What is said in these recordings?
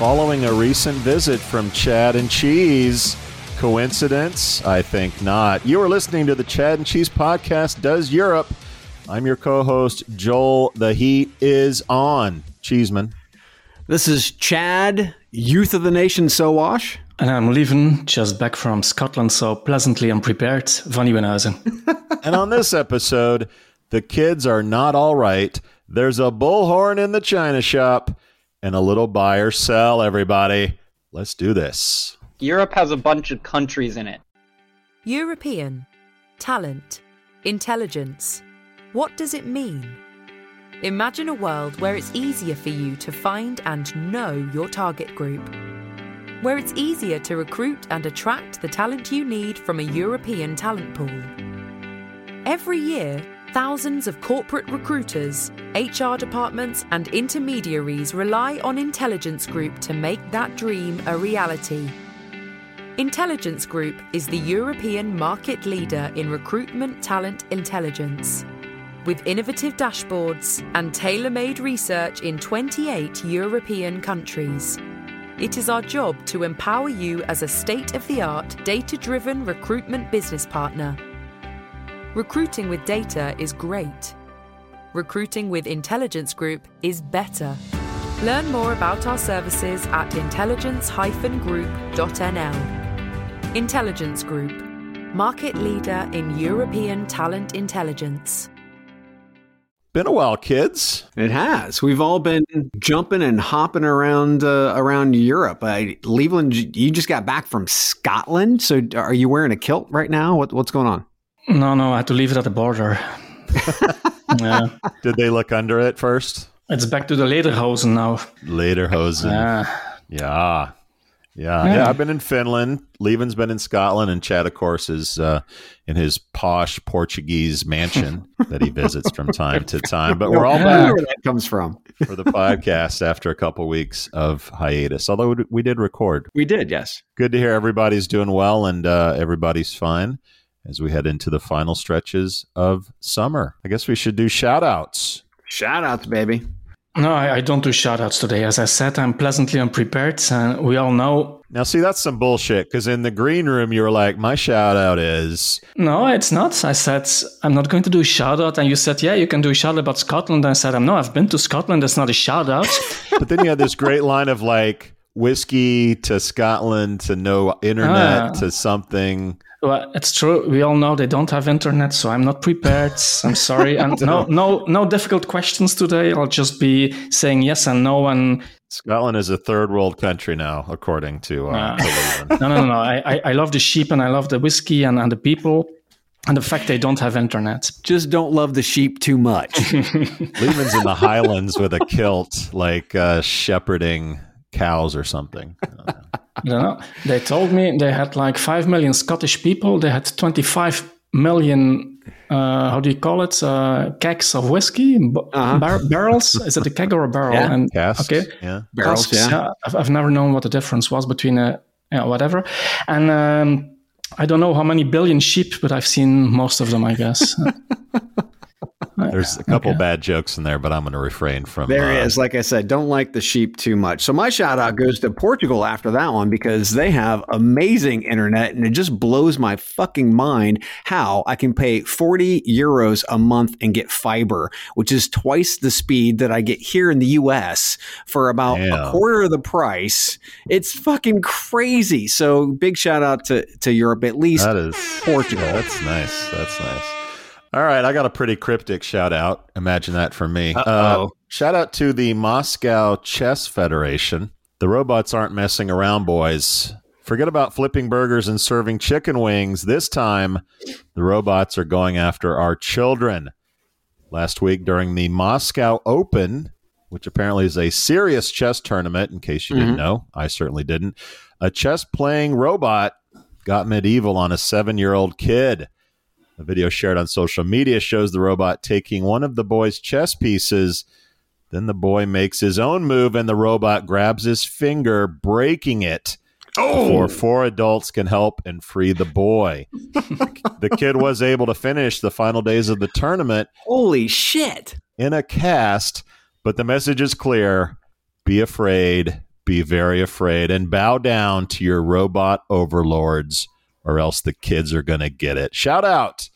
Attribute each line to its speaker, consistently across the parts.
Speaker 1: following a recent visit from Chad and Cheese. Coincidence? I think not. You are listening to the Chad and Cheese podcast, Does Europe? I'm your co host, Joel. The heat is on. Cheeseman.
Speaker 2: This is Chad, Youth of the Nation Sowash.
Speaker 3: And I'm Lieven just back from Scotland, so pleasantly unprepared. Van Nieuwenhuyze.
Speaker 1: and on this episode, the kids are not all right. There's a bullhorn in the china shop and a little buy or sell, everybody. Let's do this.
Speaker 4: Europe has a bunch of countries in it.
Speaker 5: European, talent, intelligence. What does it mean? Imagine a world where it's easier for you to find and know your target group. Where it's easier to recruit and attract the talent you need from a European talent pool. Every year, thousands of corporate recruiters, HR departments, and intermediaries rely on Intelligence Group to make that dream a reality. Intelligence Group is the European market leader in recruitment talent intelligence. With innovative dashboards and tailor made research in 28 European countries. It is our job to empower you as a state of the art, data driven recruitment business partner. Recruiting with data is great. Recruiting with Intelligence Group is better. Learn more about our services at intelligence-group.nl. Intelligence Group, market leader in European talent intelligence.
Speaker 1: Been a while, kids.
Speaker 2: It has. We've all been jumping and hopping around uh, around Europe. Uh, Leveland, you just got back from Scotland, so are you wearing a kilt right now? What, what's going on?
Speaker 3: No, no, I had to leave it at the border.
Speaker 1: yeah. Did they look under it first?
Speaker 3: It's back to the lederhosen now.
Speaker 1: Lederhosen. Yeah. Yeah. Yeah, yeah, I've been in Finland. Lieven's been in Scotland, and Chad, of course, is uh, in his posh Portuguese mansion that he visits from time to time. But we're all back.
Speaker 2: Where that comes from
Speaker 1: for the podcast after a couple weeks of hiatus. Although we did record,
Speaker 2: we did. Yes,
Speaker 1: good to hear everybody's doing well and uh, everybody's fine as we head into the final stretches of summer. I guess we should do shout outs.
Speaker 2: Shout outs, baby.
Speaker 3: No, I, I don't do shout outs today. As I said, I'm pleasantly unprepared. And we all know.
Speaker 1: Now, see, that's some bullshit because in the green room, you were like, my shout out is.
Speaker 3: No, it's not. I said, I'm not going to do a shout out. And you said, yeah, you can do a shout out about Scotland. And I said, no, I've been to Scotland. That's not a shout out.
Speaker 1: but then you had this great line of like, whiskey to Scotland to no internet ah. to something.
Speaker 3: Well, it's true. We all know they don't have internet, so I'm not prepared. I'm sorry. And no, no, no difficult questions today. I'll just be saying yes and no. And
Speaker 1: Scotland is a third world country now, according to. Uh,
Speaker 3: uh, no, no, no, no. I, I love the sheep and I love the whiskey and, and the people. And the fact they don't have internet.
Speaker 2: Just don't love the sheep too much.
Speaker 1: Lieven's in the Highlands with a kilt, like uh, shepherding cows or something.
Speaker 3: I don't know. They told me they had like 5 million Scottish people. They had 25 million, uh, how do you call it? Uh, kegs of whiskey? Uh-huh. Bar- barrels? Is it a keg or a barrel?
Speaker 1: Yeah, and, casks, Okay. Yeah.
Speaker 2: Barrels, casks, yeah. yeah.
Speaker 3: I've, I've, never known what the difference was between a, you know, whatever. And um, I don't know how many billion sheep, but I've seen most of them, I guess.
Speaker 1: There's a couple okay. bad jokes in there, but I'm going to refrain from.
Speaker 2: There uh, is. Like I said, don't like the sheep too much. So my shout out goes to Portugal after that one because they have amazing internet, and it just blows my fucking mind how I can pay 40 euros a month and get fiber, which is twice the speed that I get here in the U.S. for about Damn. a quarter of the price. It's fucking crazy. So big shout out to to Europe, at least that is Portugal.
Speaker 1: That's nice. That's nice. All right, I got a pretty cryptic shout out. Imagine that for me. Uh, shout out to the Moscow Chess Federation. The robots aren't messing around, boys. Forget about flipping burgers and serving chicken wings. This time, the robots are going after our children. Last week, during the Moscow Open, which apparently is a serious chess tournament, in case you mm-hmm. didn't know, I certainly didn't, a chess playing robot got medieval on a seven year old kid. A video shared on social media shows the robot taking one of the boy's chess pieces. Then the boy makes his own move, and the robot grabs his finger, breaking it. Oh. Before four adults can help and free the boy. the kid was able to finish the final days of the tournament.
Speaker 2: Holy shit.
Speaker 1: In a cast, but the message is clear be afraid, be very afraid, and bow down to your robot overlords or else the kids are going to get it. Shout out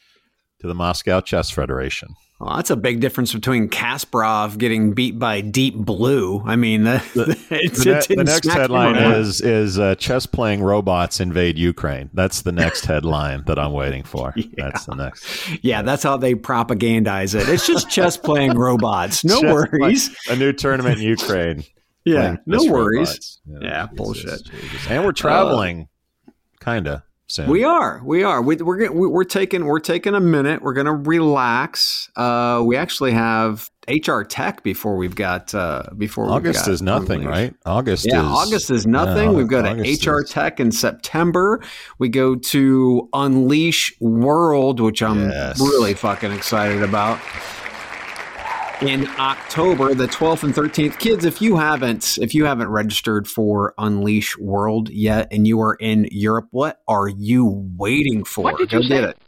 Speaker 1: to the Moscow Chess Federation.
Speaker 2: Well, that's a big difference between Kasparov getting beat by Deep Blue. I mean, the,
Speaker 1: the, the next headline is is uh, chess playing robots invade Ukraine. That's the next headline that I'm waiting for. Yeah. That's the next.
Speaker 2: Yeah, that's how they propagandize it. It's just chess playing robots. No chess worries.
Speaker 1: a new tournament in Ukraine.
Speaker 2: Yeah, no worries. Yeah, yeah bullshit.
Speaker 1: And we're traveling, uh, kind Soon.
Speaker 2: We are, we are. We, we're we're taking we're taking a minute. We're gonna relax. Uh, we actually have HR Tech before we've got uh, before
Speaker 1: August
Speaker 2: got
Speaker 1: is nothing, right? August,
Speaker 2: yeah,
Speaker 1: is,
Speaker 2: August is nothing. we've got August HR is. Tech in September. We go to Unleash World, which I'm yes. really fucking excited about in October, the 12th and 13th. Kids, if you haven't if you haven't registered for Unleash World yet and you are in Europe, what are you waiting for?
Speaker 4: What did Go
Speaker 2: you
Speaker 4: get
Speaker 2: it.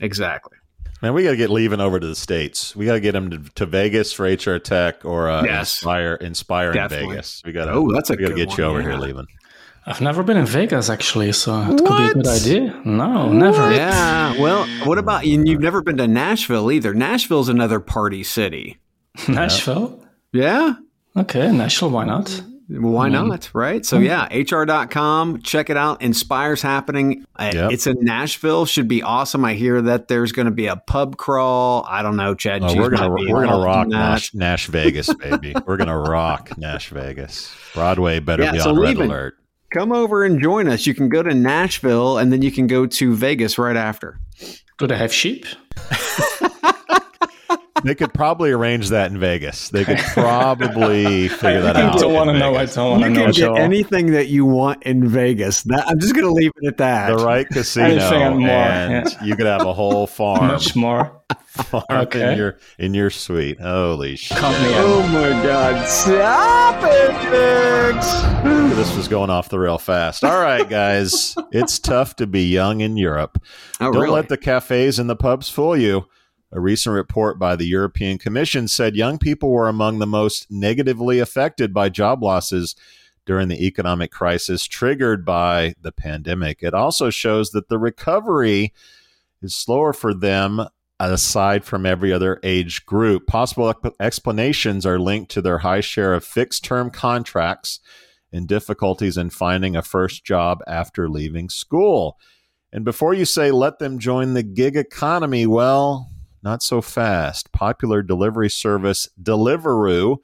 Speaker 2: Exactly.
Speaker 1: Man, we got to get Lieven over to the states. We got to get them to, to, Vegas for HR Tech or uh, yes. Inspire Inspire in Vegas. We got to. Oh, that's a we got to get one, you over yeah. here, Lieven.
Speaker 3: I've never been in Vegas actually, so it what? could be a good idea. No, what? never.
Speaker 2: Yeah. Well, what about you? You've never been to Nashville either. Nashville's another party city.
Speaker 3: Nashville?
Speaker 2: Yeah.
Speaker 3: Okay, Nashville, why not?
Speaker 2: Why mm. not? Right. So, yeah, HR.com. Check it out. Inspires happening. Uh, yep. It's in Nashville. Should be awesome. I hear that there's going to be a pub crawl. I don't know, Chad.
Speaker 1: Oh, we're going we're gonna rock Nash, Nash Vegas, baby. we're going to rock Nash Vegas. Broadway better yeah, be so on red alert.
Speaker 2: Come over and join us. You can go to Nashville and then you can go to Vegas right after.
Speaker 3: Do they have sheep?
Speaker 1: they could probably arrange that in Vegas. They could probably figure that out.
Speaker 3: I don't want to know. I don't want to know.
Speaker 2: You can get anything that you want in Vegas. That, I'm just going to leave it at that.
Speaker 1: The right casino, and yeah. you could have a whole farm.
Speaker 3: Much more.
Speaker 1: Farm okay. in your in your suite. Holy shit!
Speaker 2: Oh my god! Stop it,
Speaker 1: This was going off the rail fast. All right, guys, it's tough to be young in Europe. Oh, Don't really? let the cafes and the pubs fool you. A recent report by the European Commission said young people were among the most negatively affected by job losses during the economic crisis triggered by the pandemic. It also shows that the recovery is slower for them aside from every other age group. Possible explanations are linked to their high share of fixed term contracts and difficulties in finding a first job after leaving school. And before you say let them join the gig economy, well, not so fast. Popular delivery service Deliveroo,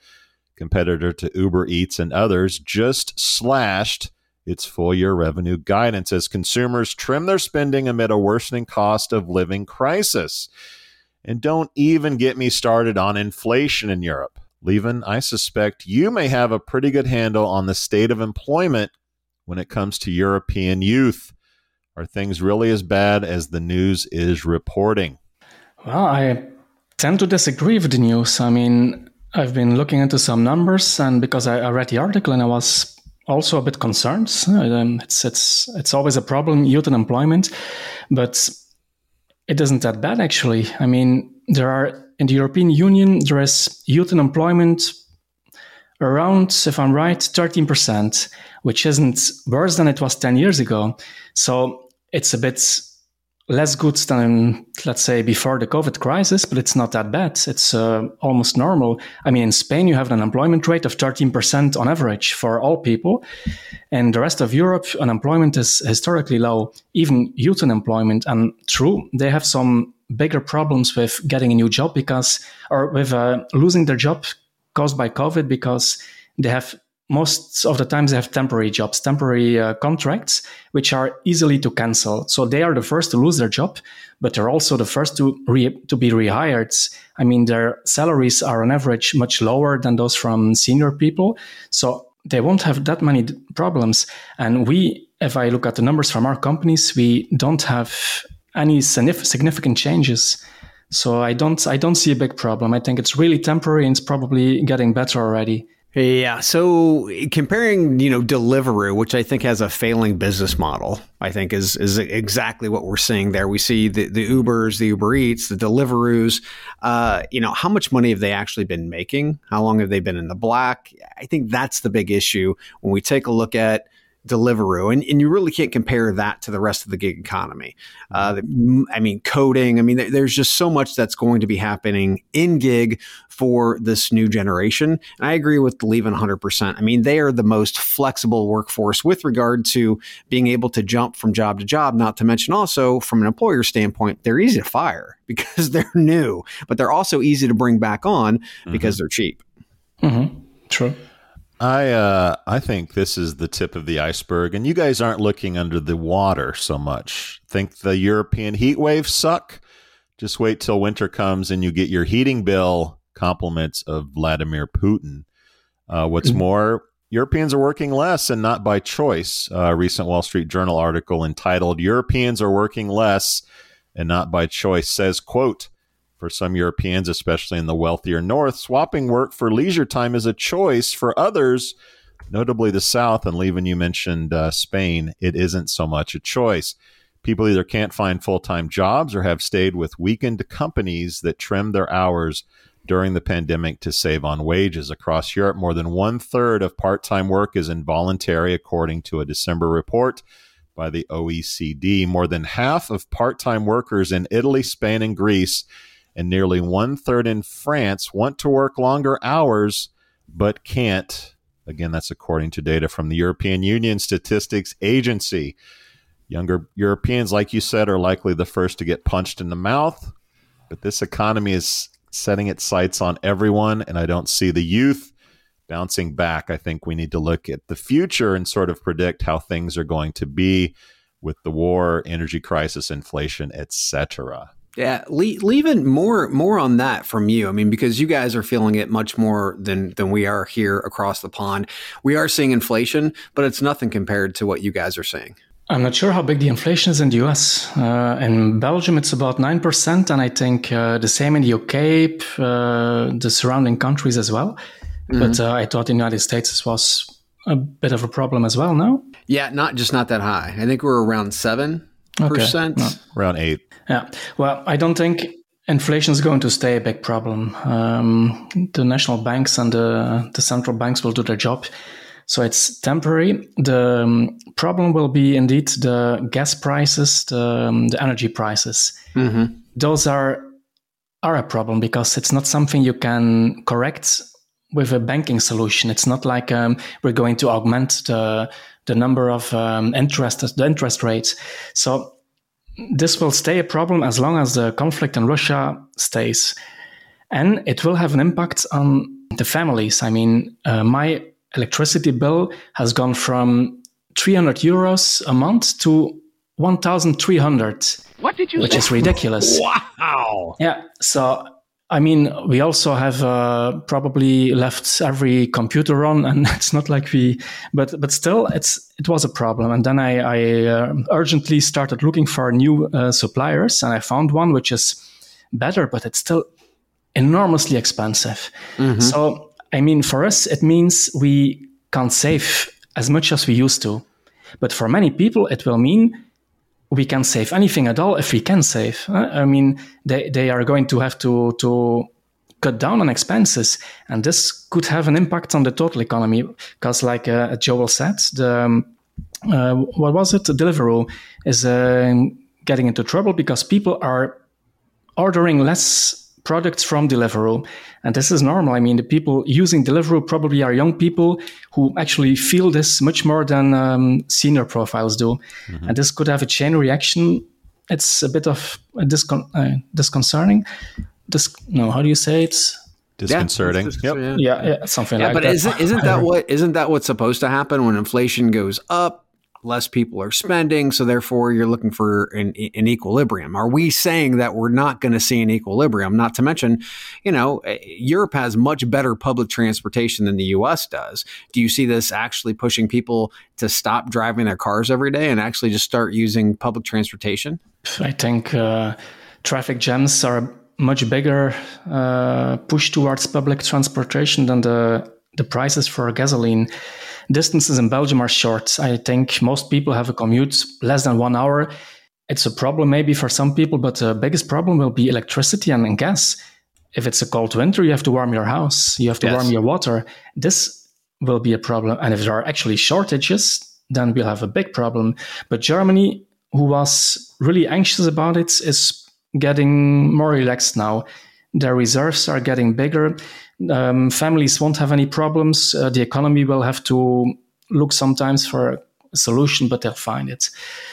Speaker 1: competitor to Uber Eats and others, just slashed its full year revenue guidance as consumers trim their spending amid a worsening cost of living crisis. And don't even get me started on inflation in Europe. Lieven, I suspect you may have a pretty good handle on the state of employment when it comes to European youth. Are things really as bad as the news is reporting?
Speaker 3: Well, I tend to disagree with the news. I mean, I've been looking into some numbers, and because I, I read the article and I was also a bit concerned. Um, it's it's it's always a problem, youth unemployment, but it isn't that bad actually. I mean, there are in the European Union, there is youth unemployment around, if I'm right, 13%, which isn't worse than it was 10 years ago. So it's a bit less good than, let's say, before the COVID crisis, but it's not that bad. It's uh, almost normal. I mean, in Spain, you have an unemployment rate of 13% on average for all people. And the rest of Europe, unemployment is historically low, even youth unemployment. And true, they have some bigger problems with getting a new job because, or with uh, losing their job caused by COVID because they have most of the times they have temporary jobs, temporary uh, contracts, which are easily to cancel. So they are the first to lose their job, but they're also the first to re- to be rehired. I mean, their salaries are on average much lower than those from senior people, so they won't have that many problems. And we, if I look at the numbers from our companies, we don't have any significant changes. So I don't I don't see a big problem. I think it's really temporary and it's probably getting better already.
Speaker 2: Yeah. So comparing, you know, Deliveroo, which I think has a failing business model, I think is is exactly what we're seeing there. We see the, the Ubers, the Uber Eats, the Deliveroos. Uh, you know, how much money have they actually been making? How long have they been in the black? I think that's the big issue when we take a look at Deliveroo, and, and you really can't compare that to the rest of the gig economy. Uh, I mean, coding. I mean, there's just so much that's going to be happening in gig for this new generation. And I agree with Lieven 100%. I mean, they are the most flexible workforce with regard to being able to jump from job to job. Not to mention, also from an employer standpoint, they're easy to fire because they're new, but they're also easy to bring back on because mm-hmm. they're cheap.
Speaker 3: Mm-hmm. True.
Speaker 1: I uh, I think this is the tip of the iceberg, and you guys aren't looking under the water so much. Think the European heat waves suck? Just wait till winter comes and you get your heating bill compliments of Vladimir Putin. Uh, what's mm-hmm. more, Europeans are working less and not by choice. Uh, a recent Wall Street Journal article entitled "Europeans are working less and not by choice" says, "quote." For some Europeans, especially in the wealthier North, swapping work for leisure time is a choice. For others, notably the South, and Lieven, you mentioned uh, Spain, it isn't so much a choice. People either can't find full time jobs or have stayed with weakened companies that trim their hours during the pandemic to save on wages. Across Europe, more than one third of part time work is involuntary, according to a December report by the OECD. More than half of part time workers in Italy, Spain, and Greece and nearly one third in France want to work longer hours but can't. Again, that's according to data from the European Union Statistics Agency. Younger Europeans, like you said, are likely the first to get punched in the mouth, but this economy is setting its sights on everyone, and I don't see the youth bouncing back. I think we need to look at the future and sort of predict how things are going to be with the war, energy crisis, inflation, etc.
Speaker 2: Yeah, Lieven more more on that from you. I mean, because you guys are feeling it much more than than we are here across the pond. We are seeing inflation, but it's nothing compared to what you guys are seeing.
Speaker 3: I'm not sure how big the inflation is in the US. Uh, in Belgium, it's about 9%, and I think uh, the same in the UK, uh, the surrounding countries as well. Mm-hmm. But uh, I thought in the United States this was a bit of a problem as well, no?
Speaker 2: Yeah, not just not that high. I think we're around 7%. Okay. No.
Speaker 1: Around 8
Speaker 3: yeah. Well, I don't think inflation is going to stay a big problem. Um, the national banks and the, the central banks will do their job. So it's temporary. The um, problem will be indeed the gas prices, the, um, the energy prices. Mm-hmm. Those are are a problem because it's not something you can correct with a banking solution. It's not like um, we're going to augment the the number of um, interest the interest rates. So this will stay a problem as long as the conflict in Russia stays. And it will have an impact on the families. I mean, uh, my electricity bill has gone from 300 euros a month to 1,300.
Speaker 6: What did you
Speaker 3: Which
Speaker 6: say?
Speaker 3: is ridiculous.
Speaker 2: Wow.
Speaker 3: Yeah. So I mean, we also have uh, probably left every computer on, and it's not like we, but but still, it's it was a problem. And then I, I uh, urgently started looking for new uh, suppliers, and I found one which is better, but it's still enormously expensive. Mm-hmm. So I mean, for us, it means we can't save as much as we used to, but for many people, it will mean we can save anything at all if we can save. Uh, I mean, they, they are going to have to, to cut down on expenses. And this could have an impact on the total economy because, like uh, Joel said, the, um, uh, what was it? Deliveroo is uh, getting into trouble because people are ordering less products from Deliveroo. And this is normal. I mean, the people using Deliveroo probably are young people who actually feel this much more than um, senior profiles do. Mm-hmm. And this could have a chain reaction. It's a bit of a discon- uh, disconcerting. Dis- no, how do you say it?
Speaker 1: Disconcerting.
Speaker 2: Yeah,
Speaker 1: yep.
Speaker 3: Yeah, yeah, something
Speaker 2: yeah,
Speaker 3: like
Speaker 2: but
Speaker 3: that.
Speaker 2: But isn't, isn't that what isn't that what's supposed to happen when inflation goes up? Less people are spending, so therefore you're looking for an, an equilibrium. Are we saying that we're not going to see an equilibrium? Not to mention, you know, eh, Europe has much better public transportation than the U.S. does. Do you see this actually pushing people to stop driving their cars every day and actually just start using public transportation?
Speaker 3: I think uh, traffic jams are a much bigger uh, push towards public transportation than the the prices for gasoline distances in Belgium are short. I think most people have a commute less than one hour. It's a problem maybe for some people, but the biggest problem will be electricity and, and gas. If it's a cold winter, you have to warm your house, you have to yes. warm your water. This will be a problem. And if there are actually shortages, then we'll have a big problem. But Germany, who was really anxious about it, is getting more relaxed now. Their reserves are getting bigger um, families won't have any problems. Uh, the economy will have to look sometimes for a solution, but they'll find it.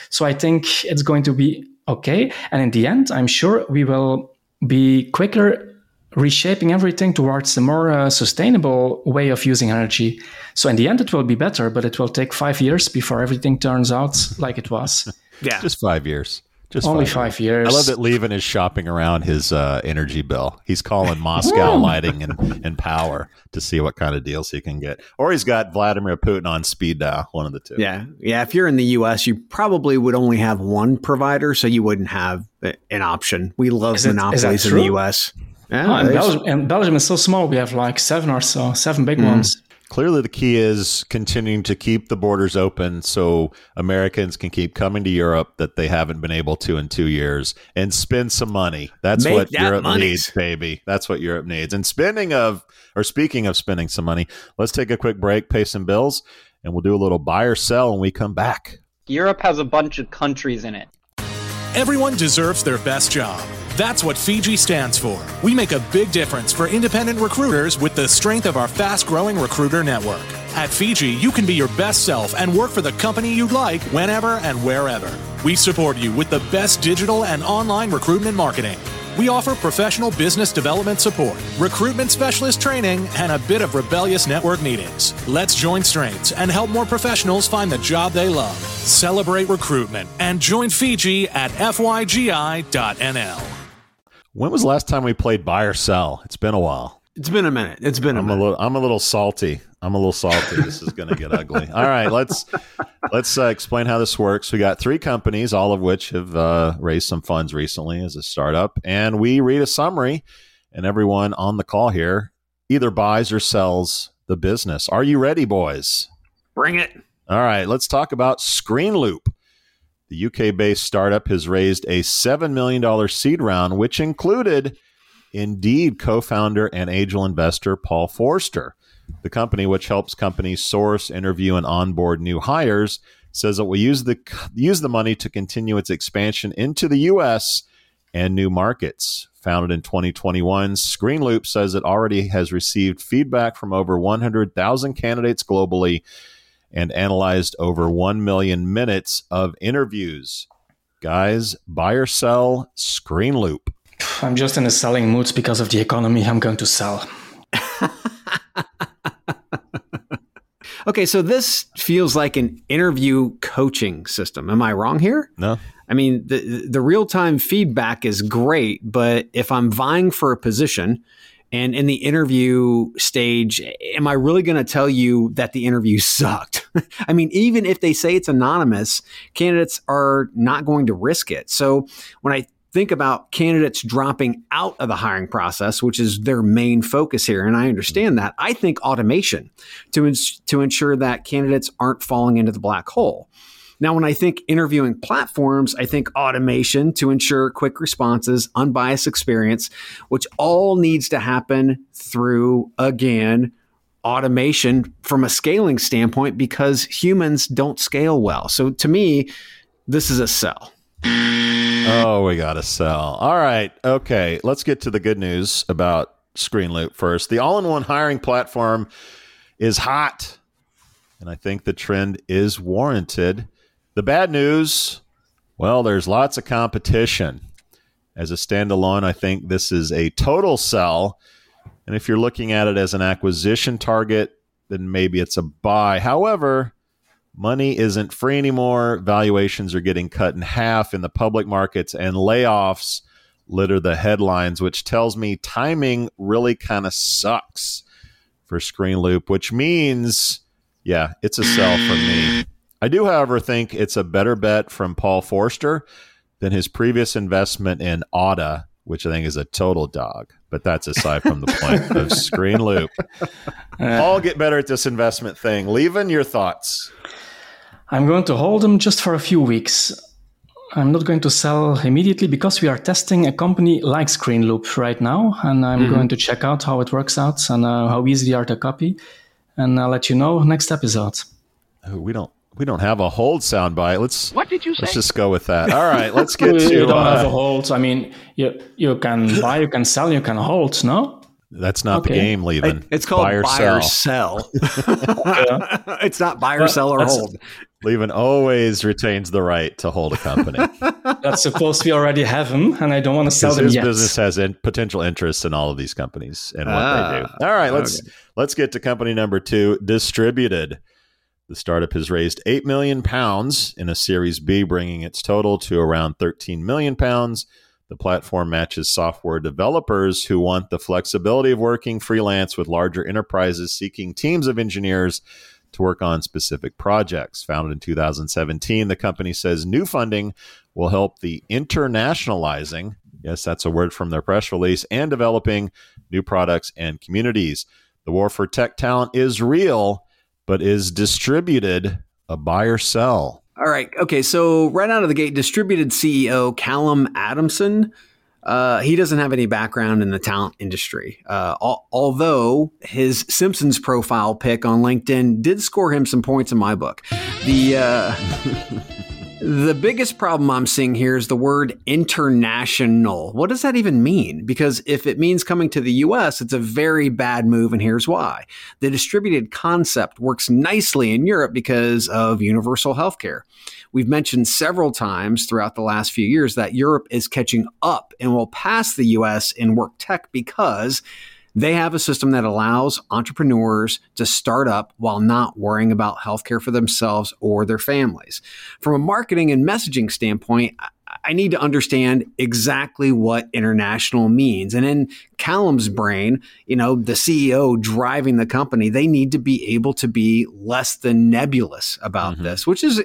Speaker 3: So I think it's going to be okay. And in the end, I'm sure we will be quicker reshaping everything towards a more uh, sustainable way of using energy. So in the end, it will be better, but it will take five years before everything turns out like it was.
Speaker 1: yeah, just five years. Just
Speaker 3: only five, five years.
Speaker 1: I love that Lieven is shopping around his uh, energy bill. He's calling Moscow Lighting and, and Power to see what kind of deals he can get, or he's got Vladimir Putin on speed dial. One of the two.
Speaker 2: Yeah, yeah. If you're in the U.S., you probably would only have one provider, so you wouldn't have an option. We love is monopolies it, in the U.S.
Speaker 3: Yeah, oh, and, Belgium, and Belgium is so small. We have like seven or so, seven big mm. ones
Speaker 1: clearly the key is continuing to keep the borders open so Americans can keep coming to Europe that they haven't been able to in two years and spend some money. That's Make what that Europe money. needs, baby. That's what Europe needs. And spending of, or speaking of spending some money, let's take a quick break, pay some bills, and we'll do a little buy or sell when we come back.
Speaker 4: Europe has a bunch of countries in it.
Speaker 7: Everyone deserves their best job. That's what Fygi stands for. We make a big difference for independent recruiters with the strength of our fast growing recruiter network. At Fygi, you can be your best self and work for the company you'd like whenever and wherever. We support you with the best digital and online recruitment marketing. We offer professional business development support, recruitment specialist training, and a bit of rebellious network meetings. Let's join strengths and help more professionals find the job they love. Celebrate recruitment and join Fygi at fygi.nl.
Speaker 1: When was the last time we played buy or sell? It's been a while.
Speaker 2: It's been a minute. It's been a
Speaker 1: I'm
Speaker 2: minute.
Speaker 1: A little, I'm a little salty. I'm a little salty. This is going to get ugly. All right, let's let's uh, explain how this works. We got three companies, all of which have uh, raised some funds recently as a startup, and we read a summary, and everyone on the call here either buys or sells the business. Are you ready, boys?
Speaker 2: Bring it.
Speaker 1: All right, let's talk about Screenloop. The UK based startup has raised a $7 million seed round, which included Indeed co founder and angel investor Paul Forster. The company, which helps companies source, interview, and onboard new hires, says it will use the, use the money to continue its expansion into the U.S. and new markets. Founded in 2021, Screenloop says it already has received feedback from over 100,000 candidates globally and analyzed over 1 million minutes of interviews. Guys, buy or sell Screenloop.
Speaker 3: I'm just in a selling mood because of the economy. I'm going to sell.
Speaker 2: okay, so this feels like an interview coaching system. Am I wrong here?
Speaker 1: No.
Speaker 2: I mean, the the real time feedback is great, but if I'm vying for a position and in the interview stage, am I really going to tell you that the interview sucked? I mean, even if they say it's anonymous, candidates are not going to risk it. So when I think about candidates dropping out of the hiring process, which is their main focus here, and I understand that, I think automation to, ins- to ensure that candidates aren't falling into the black hole. Now, when I think interviewing platforms, I think automation to ensure quick responses, unbiased experience, which all needs to happen through, again, automation from a scaling standpoint because humans don't scale well. So to me, this is a sell.
Speaker 1: Oh, we got a sell. All right. Okay. Let's get to the good news about ScreenLoop first. The all in one hiring platform is hot, and I think the trend is warranted. The bad news well, there's lots of competition. As a standalone, I think this is a total sell. And if you're looking at it as an acquisition target, then maybe it's a buy. However, money isn't free anymore. Valuations are getting cut in half in the public markets, and layoffs litter the headlines, which tells me timing really kind of sucks for Screen Loop, which means, yeah, it's a sell for me. I do, however, think it's a better bet from Paul Forster than his previous investment in Auda, which I think is a total dog. But that's aside from the point of Screen ScreenLoop. Paul, get better at this investment thing. Lieven your thoughts.
Speaker 3: I'm going to hold them just for a few weeks. I'm not going to sell immediately because we are testing a company like ScreenLoop right now, and I'm mm-hmm. going to check out how it works out and uh, how easy they are to copy, and I'll let you know next episode.
Speaker 1: Oh, we don't we don't have a hold soundbite. Let's
Speaker 8: what did you say?
Speaker 1: Let's just go with that. All right, let's get to.
Speaker 3: You don't uh, have a hold. I mean, you you can buy, you can sell, you can hold. No.
Speaker 1: That's not okay. the game, Lieven.
Speaker 2: It's called buy or buy sell. Or sell. it's not buy or sell or hold.
Speaker 1: Lieven always retains the right to hold a company.
Speaker 3: That's supposed we already have them, and I don't want to sell them
Speaker 1: his
Speaker 3: yet.
Speaker 1: business has in, potential interests in all of these companies and what ah, they do. All right, let's okay. let's get to company number two, Distributed. The startup has raised eight million pounds in a Series B, bringing its total to around 13 million pounds. The platform matches software developers who want the flexibility of working freelance with larger enterprises seeking teams of engineers to work on specific projects. Founded in 2017, the company says new funding will help the internationalizing, yes, that's a word from their press release, and developing new products and communities. The war for tech talent is real, but is distributed a buy or sell?
Speaker 2: All right. Okay. So, right out of the gate, distributed CEO Callum Adamson uh, he doesn't have any background in the talent industry. Uh, al- although his Simpsons profile pic on LinkedIn did score him some points in my book. The uh, the biggest problem I'm seeing here is the word international. What does that even mean? Because if it means coming to the US, it's a very bad move, and here's why. The distributed concept works nicely in Europe because of universal healthcare. We've mentioned several times throughout the last few years that Europe is catching up and will pass the US in work tech because they have a system that allows entrepreneurs to start up while not worrying about healthcare for themselves or their families. From a marketing and messaging standpoint, I need to understand exactly what international means. And in Callum's brain, you know, the CEO driving the company, they need to be able to be less than nebulous about mm-hmm. this, which is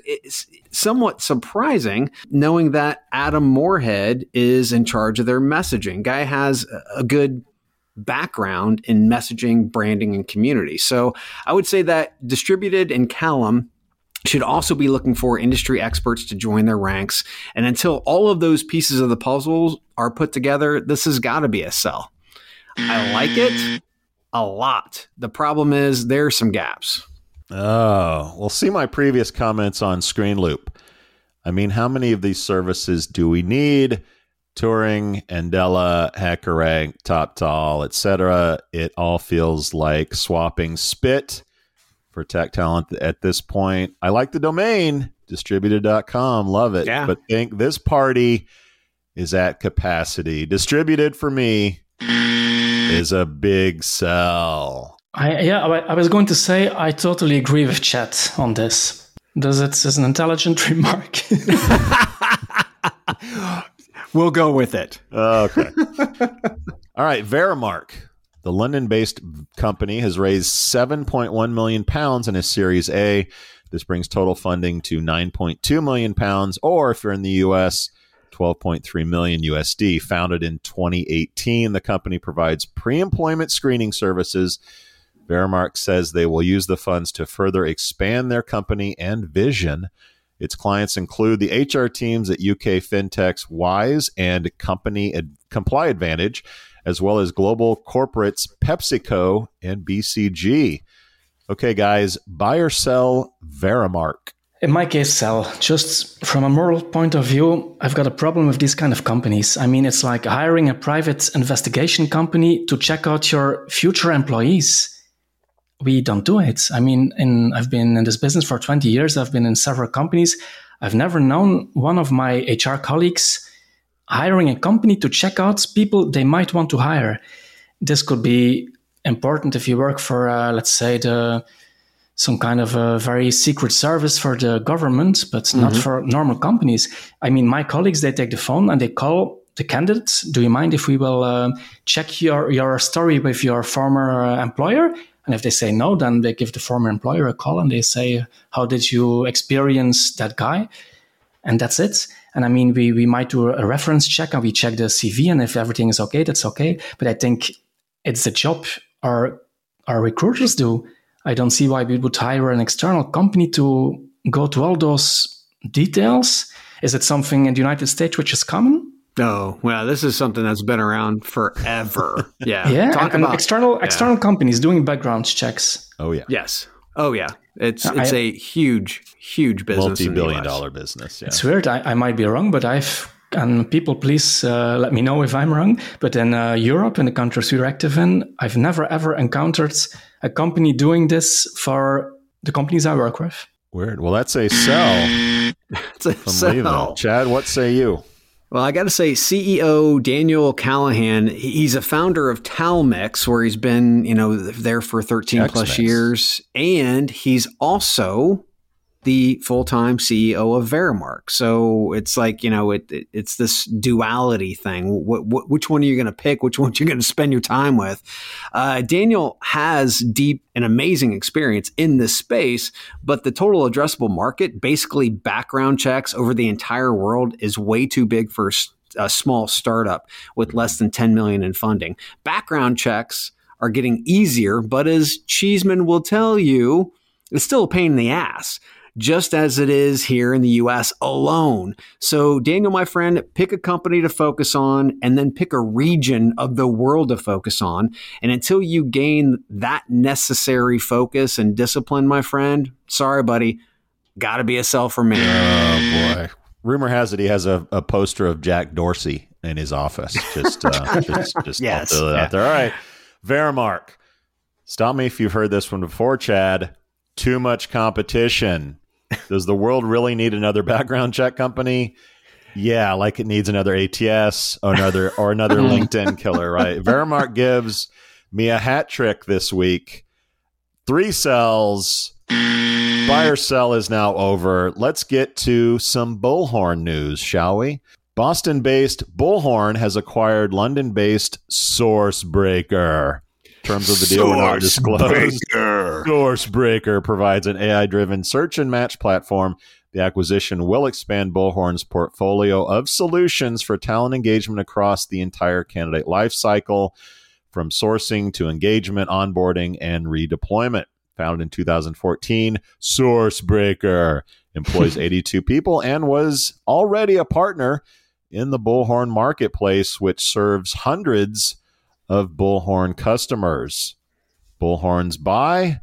Speaker 2: somewhat surprising knowing that Adam Moorhead is in charge of their messaging. Guy has a good background in messaging, branding, and community. So I would say that distributed and Callum should also be looking for industry experts to join their ranks. And until all of those pieces of the puzzle are put together, this has got to be a sell. I like it a lot. The problem is there's some gaps.
Speaker 1: Oh, well, see my previous comments on Screen Loop. I mean, how many of these services do we need? Turing, Andela, HackerRank, TopTal, etc. It all feels like swapping spit for tech talent at this point. I like the domain, distributed.com. Love it. Yeah. But think this party is at capacity. Distributed for me is a big sell.
Speaker 3: I, yeah, I was going to say I totally agree with Chet on this. Does it as an intelligent remark?
Speaker 2: we'll go with it.
Speaker 1: Okay. All right, Veremark the London-based company has raised 7.1 million pounds in a Series A. This brings total funding to 9.2 million pounds, or if you're in the U.S., 12.3 million USD. Founded in 2018, the company provides pre-employment screening services. Veremark says they will use the funds to further expand their company and vision. Its clients include the HR teams at UK fintechs Wise and Company Ad- Comply Advantage, as well as global corporates PepsiCo and BCG. Okay, guys, buy or sell Veremark.
Speaker 3: In my case, sell. Just from a moral point of view, I've got a problem with these kind of companies. I mean, it's like hiring a private investigation company to check out your future employees. We don't do it. I mean, in, I've been in this business for 20 years. I've been in several companies. I've never known one of my HR colleagues hiring a company to check out people they might want to hire. This could be important if you work for, uh, let's say, the some kind of a very secret service for the government, but mm-hmm. not for normal companies. I mean, my colleagues they take the phone and they call the candidates. Do you mind if we will uh, check your your story with your former uh, employer? And if they say no, then they give the former employer a call and they say, "How did you experience that guy?" And that's it. And I mean, we we might do a reference check and we check the CV, and if everything is okay, that's okay. But I think it's the job our our recruiters do I don't see why we would hire an external company to go to all those details. Is it something in the United States which is common?
Speaker 2: Oh, well, this is something that's been around forever. Yeah.
Speaker 3: yeah. Talk and, about external yeah. external companies doing background checks.
Speaker 1: Oh yeah.
Speaker 2: Yes. Oh yeah. It's it's I, a huge, huge business.
Speaker 1: Multi billion dollar business. Yeah.
Speaker 3: It's weird. I, I might be wrong, but I've and people please uh, let me know if I'm wrong. But in uh, Europe, in the countries we're active in, I've never ever encountered a company doing this for the companies I work with.
Speaker 1: Weird. Well, that's a sell.
Speaker 2: it's a sell.
Speaker 1: Chad, what say you?
Speaker 2: Well, I got to say, CEO Daniel Callahan, he's a founder of Talmix, where he's been, you know, there for 13 X-Mix. plus years. And he's also the full-time CEO of Veremark. So it's like you know it, it it's this duality thing. What, what, which one are you going to pick? Which one are you going to spend your time with? Uh, Daniel has deep and amazing experience in this space, but the total addressable market, basically background checks over the entire world, is way too big for a small startup with less than 10 million in funding. Background checks are getting easier, but as Cheeseman will tell you, it's still a pain in the ass just as it is here in the US alone. So, Daniel, my friend, pick a company to focus on and then pick a region of the world to focus on. And until you gain that necessary focus and discipline, my friend, sorry, buddy, got to be a sell for me.
Speaker 1: Oh, boy. Rumor has it he has a, a poster of Jack Dorsey in his office. Just, uh, just, just yes. it out there. All right. Veremark. Stop me if you've heard this one before, Chad. Too much competition. Does the world really need another background check company? Yeah, like it needs another ATS or another or another hmm. LinkedIn killer, right? Veremark gives me a hat trick this week. Three sells. Buyer sell is now over. Let's get to some bullhorn news, shall we? Boston based Bullhorn has acquired London based Sourcebreaker terms of the deal were not disclosed. Sourcebreaker provides an AI driven search and match platform. The acquisition will expand Bullhorn's portfolio of solutions for talent engagement across the entire candidate lifecycle, from sourcing to engagement, onboarding, and redeployment. Founded in 2014, Sourcebreaker employs 82 people and was already a partner in the Bullhorn marketplace, which serves hundreds of Bullhorn customers. Bullhorns buy,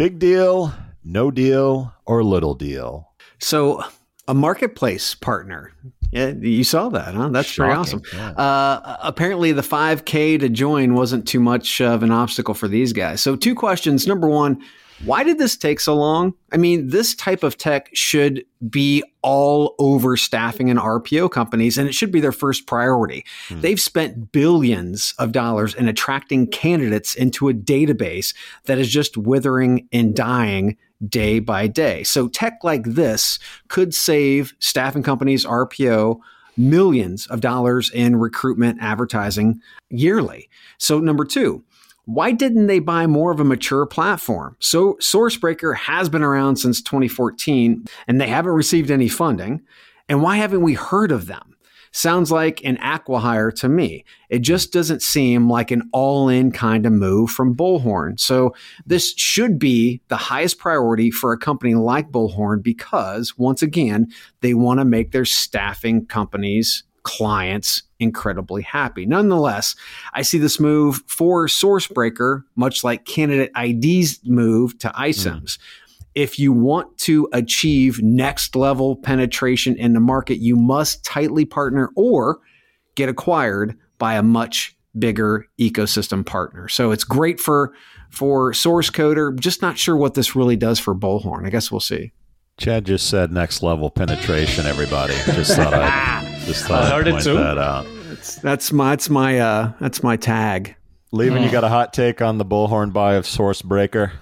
Speaker 1: big deal, no deal, or little deal.
Speaker 2: So, a marketplace partner. Yeah, you saw that, huh? That's Shocking, pretty awesome. Yeah. Uh, apparently, the 5K to join wasn't too much of an obstacle for these guys. So, two questions. Number one, why did this take so long? I mean, this type of tech should be all over staffing and RPO companies, and it should be their first priority. Hmm. They've spent billions of dollars in attracting candidates into a database that is just withering and dying day by day. So, tech like this could save staffing companies, RPO, millions of dollars in recruitment advertising yearly. So, number two, why didn't they buy more of a mature platform? So Sourcebreaker has been around since 2014 and they haven't received any funding. And why haven't we heard of them? sounds like an acquihire to me. It just doesn't seem like an all in kind of move from Bullhorn. So, this should be the highest priority for a company like Bullhorn because, once again, they want to make their staffing companies clients incredibly happy. Nonetheless, I see this move for SourceBreaker, much like Candidate ID's move to iCIMS. Mm. If you want to achieve next level penetration in the market, you must tightly partner or get acquired by a much bigger ecosystem partner. So it's great for for SourceCoder. Just not sure what this really does for Bullhorn. I guess we'll see.
Speaker 1: Chad just said next level penetration. Everybody just thought I just thought I heard I'd it too. That out.
Speaker 2: That's, that's my that's my uh that's my tag.
Speaker 1: Lieven, you got a hot take on the bullhorn buy of SourceBreaker?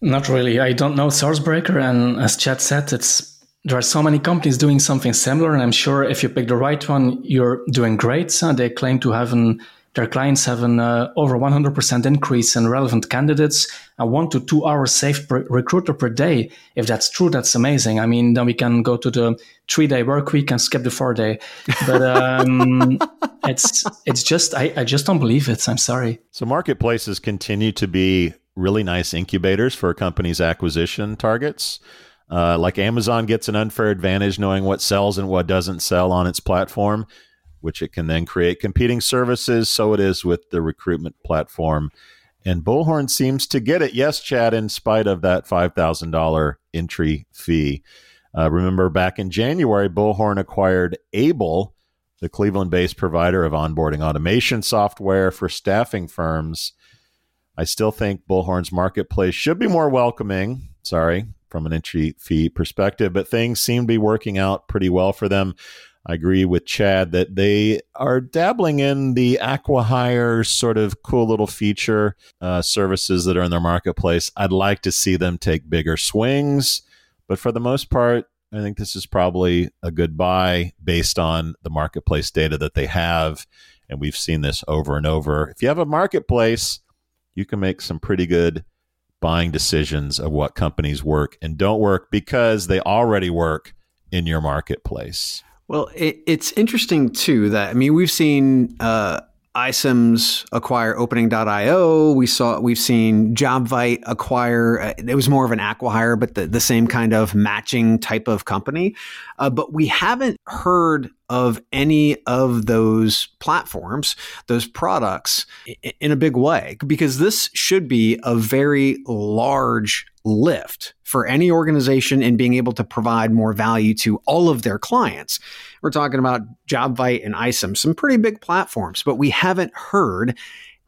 Speaker 3: Not really. I don't know SourceBreaker, and as Chad said, it's there are so many companies doing something similar, and I'm sure if you pick the right one, you're doing great. So they claim to have an their clients have an uh, over 100% increase in relevant candidates and one to two hours saved per recruiter per day. If that's true, that's amazing. I mean, then we can go to the three day work week and skip the four day. But um, it's it's just I, I just don't believe it. I'm sorry.
Speaker 1: So marketplaces continue to be really nice incubators for a company's acquisition targets. Uh, like Amazon gets an unfair advantage knowing what sells and what doesn't sell on its platform, which it can then create competing services. So it is with the recruitment platform. And Bullhorn seems to get it. Yes, Chad, in spite of that $5,000 entry fee. Uh, remember back in January, Bullhorn acquired Able, the Cleveland based provider of onboarding automation software for staffing firms. I still think Bullhorn's marketplace should be more welcoming. Sorry, from an entry fee perspective, but things seem to be working out pretty well for them. I agree with Chad that they are dabbling in the Acquihire sort of cool little feature uh, services that are in their marketplace. I'd like to see them take bigger swings, but for the most part, I think this is probably a good buy based on the marketplace data that they have. And we've seen this over and over. If you have a marketplace, you can make some pretty good buying decisions of what companies work and don't work because they already work in your marketplace.
Speaker 2: Well, it, it's interesting too that I mean we've seen uh, iCIMS acquire opening.io. We saw we've seen JobVite acquire uh, it was more of an acquihire, but the, the same kind of matching type of company. Uh, but we haven't heard of any of those platforms, those products in a big way, because this should be a very large lift for any organization in being able to provide more value to all of their clients. We're talking about JobVite and iCIMS, some pretty big platforms, but we haven't heard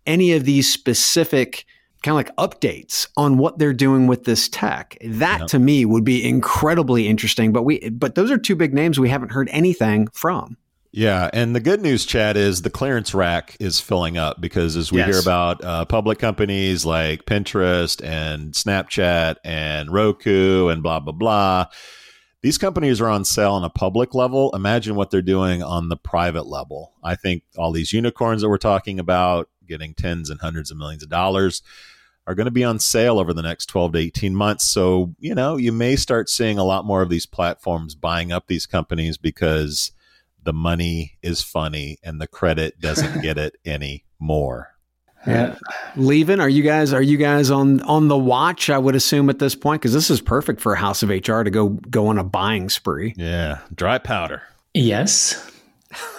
Speaker 2: any of these specific kind of like updates on what they're doing with this tech. That yep. to me would be incredibly interesting, but we but those are two big names we haven't heard anything from.
Speaker 1: Yeah, and the good news, Chad, is the clearance rack is filling up because as we yes. hear about uh, public companies like Pinterest and Snapchat and Roku and blah blah blah, these companies are on sale on a public level. Imagine what they're doing on the private level. I think all these unicorns that we're talking about, getting tens and hundreds of millions of dollars, are going to be on sale over the next 12 to 18 months. So, you know, you may start seeing a lot more of these platforms buying up these companies because the money is funny and the credit doesn't get it anymore.
Speaker 2: Yeah. Lieven, are you guys are you guys on on the watch? I would assume at this point because this is perfect for House of HR to go go on a buying spree.
Speaker 1: Yeah, dry powder.
Speaker 3: Yes.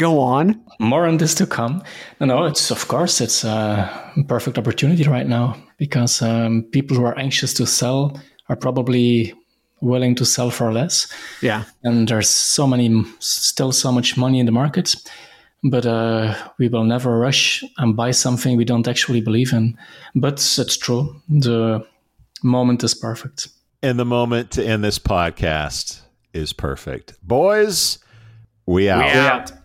Speaker 2: go on.
Speaker 3: More on this to come. No, no, it's of course it's a perfect opportunity right now because um, people who are anxious to sell are probably willing to sell for less.
Speaker 2: Yeah.
Speaker 3: And there's so many, still so much money in the market, but uh, we will never rush and buy something we don't actually believe in. But it's true. The moment is perfect.
Speaker 1: And the moment to end this podcast is perfect. Boys, we out. We out.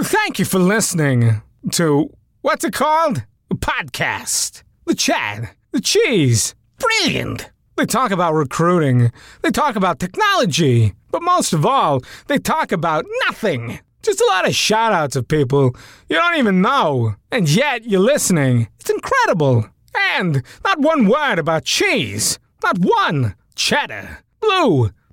Speaker 8: Thank you for listening to what's it called? Podcast. The Chad. The Cheese. Brilliant. They talk about recruiting. They talk about technology. But most of all, they talk about nothing. Just a lot of shout outs of people you don't even know. And yet you're listening. It's incredible. And not one word about cheese. Not one. Cheddar. Blue.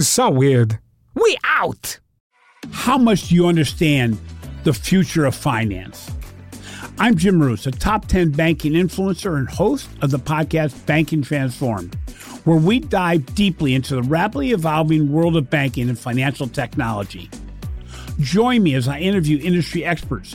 Speaker 8: It's so weird. We out!
Speaker 9: How much do you understand the future of finance? I'm Jim Roos, a top 10 banking influencer and host of the podcast Banking Transformed, where we dive deeply into the rapidly evolving world of banking and financial technology. Join me as I interview industry experts,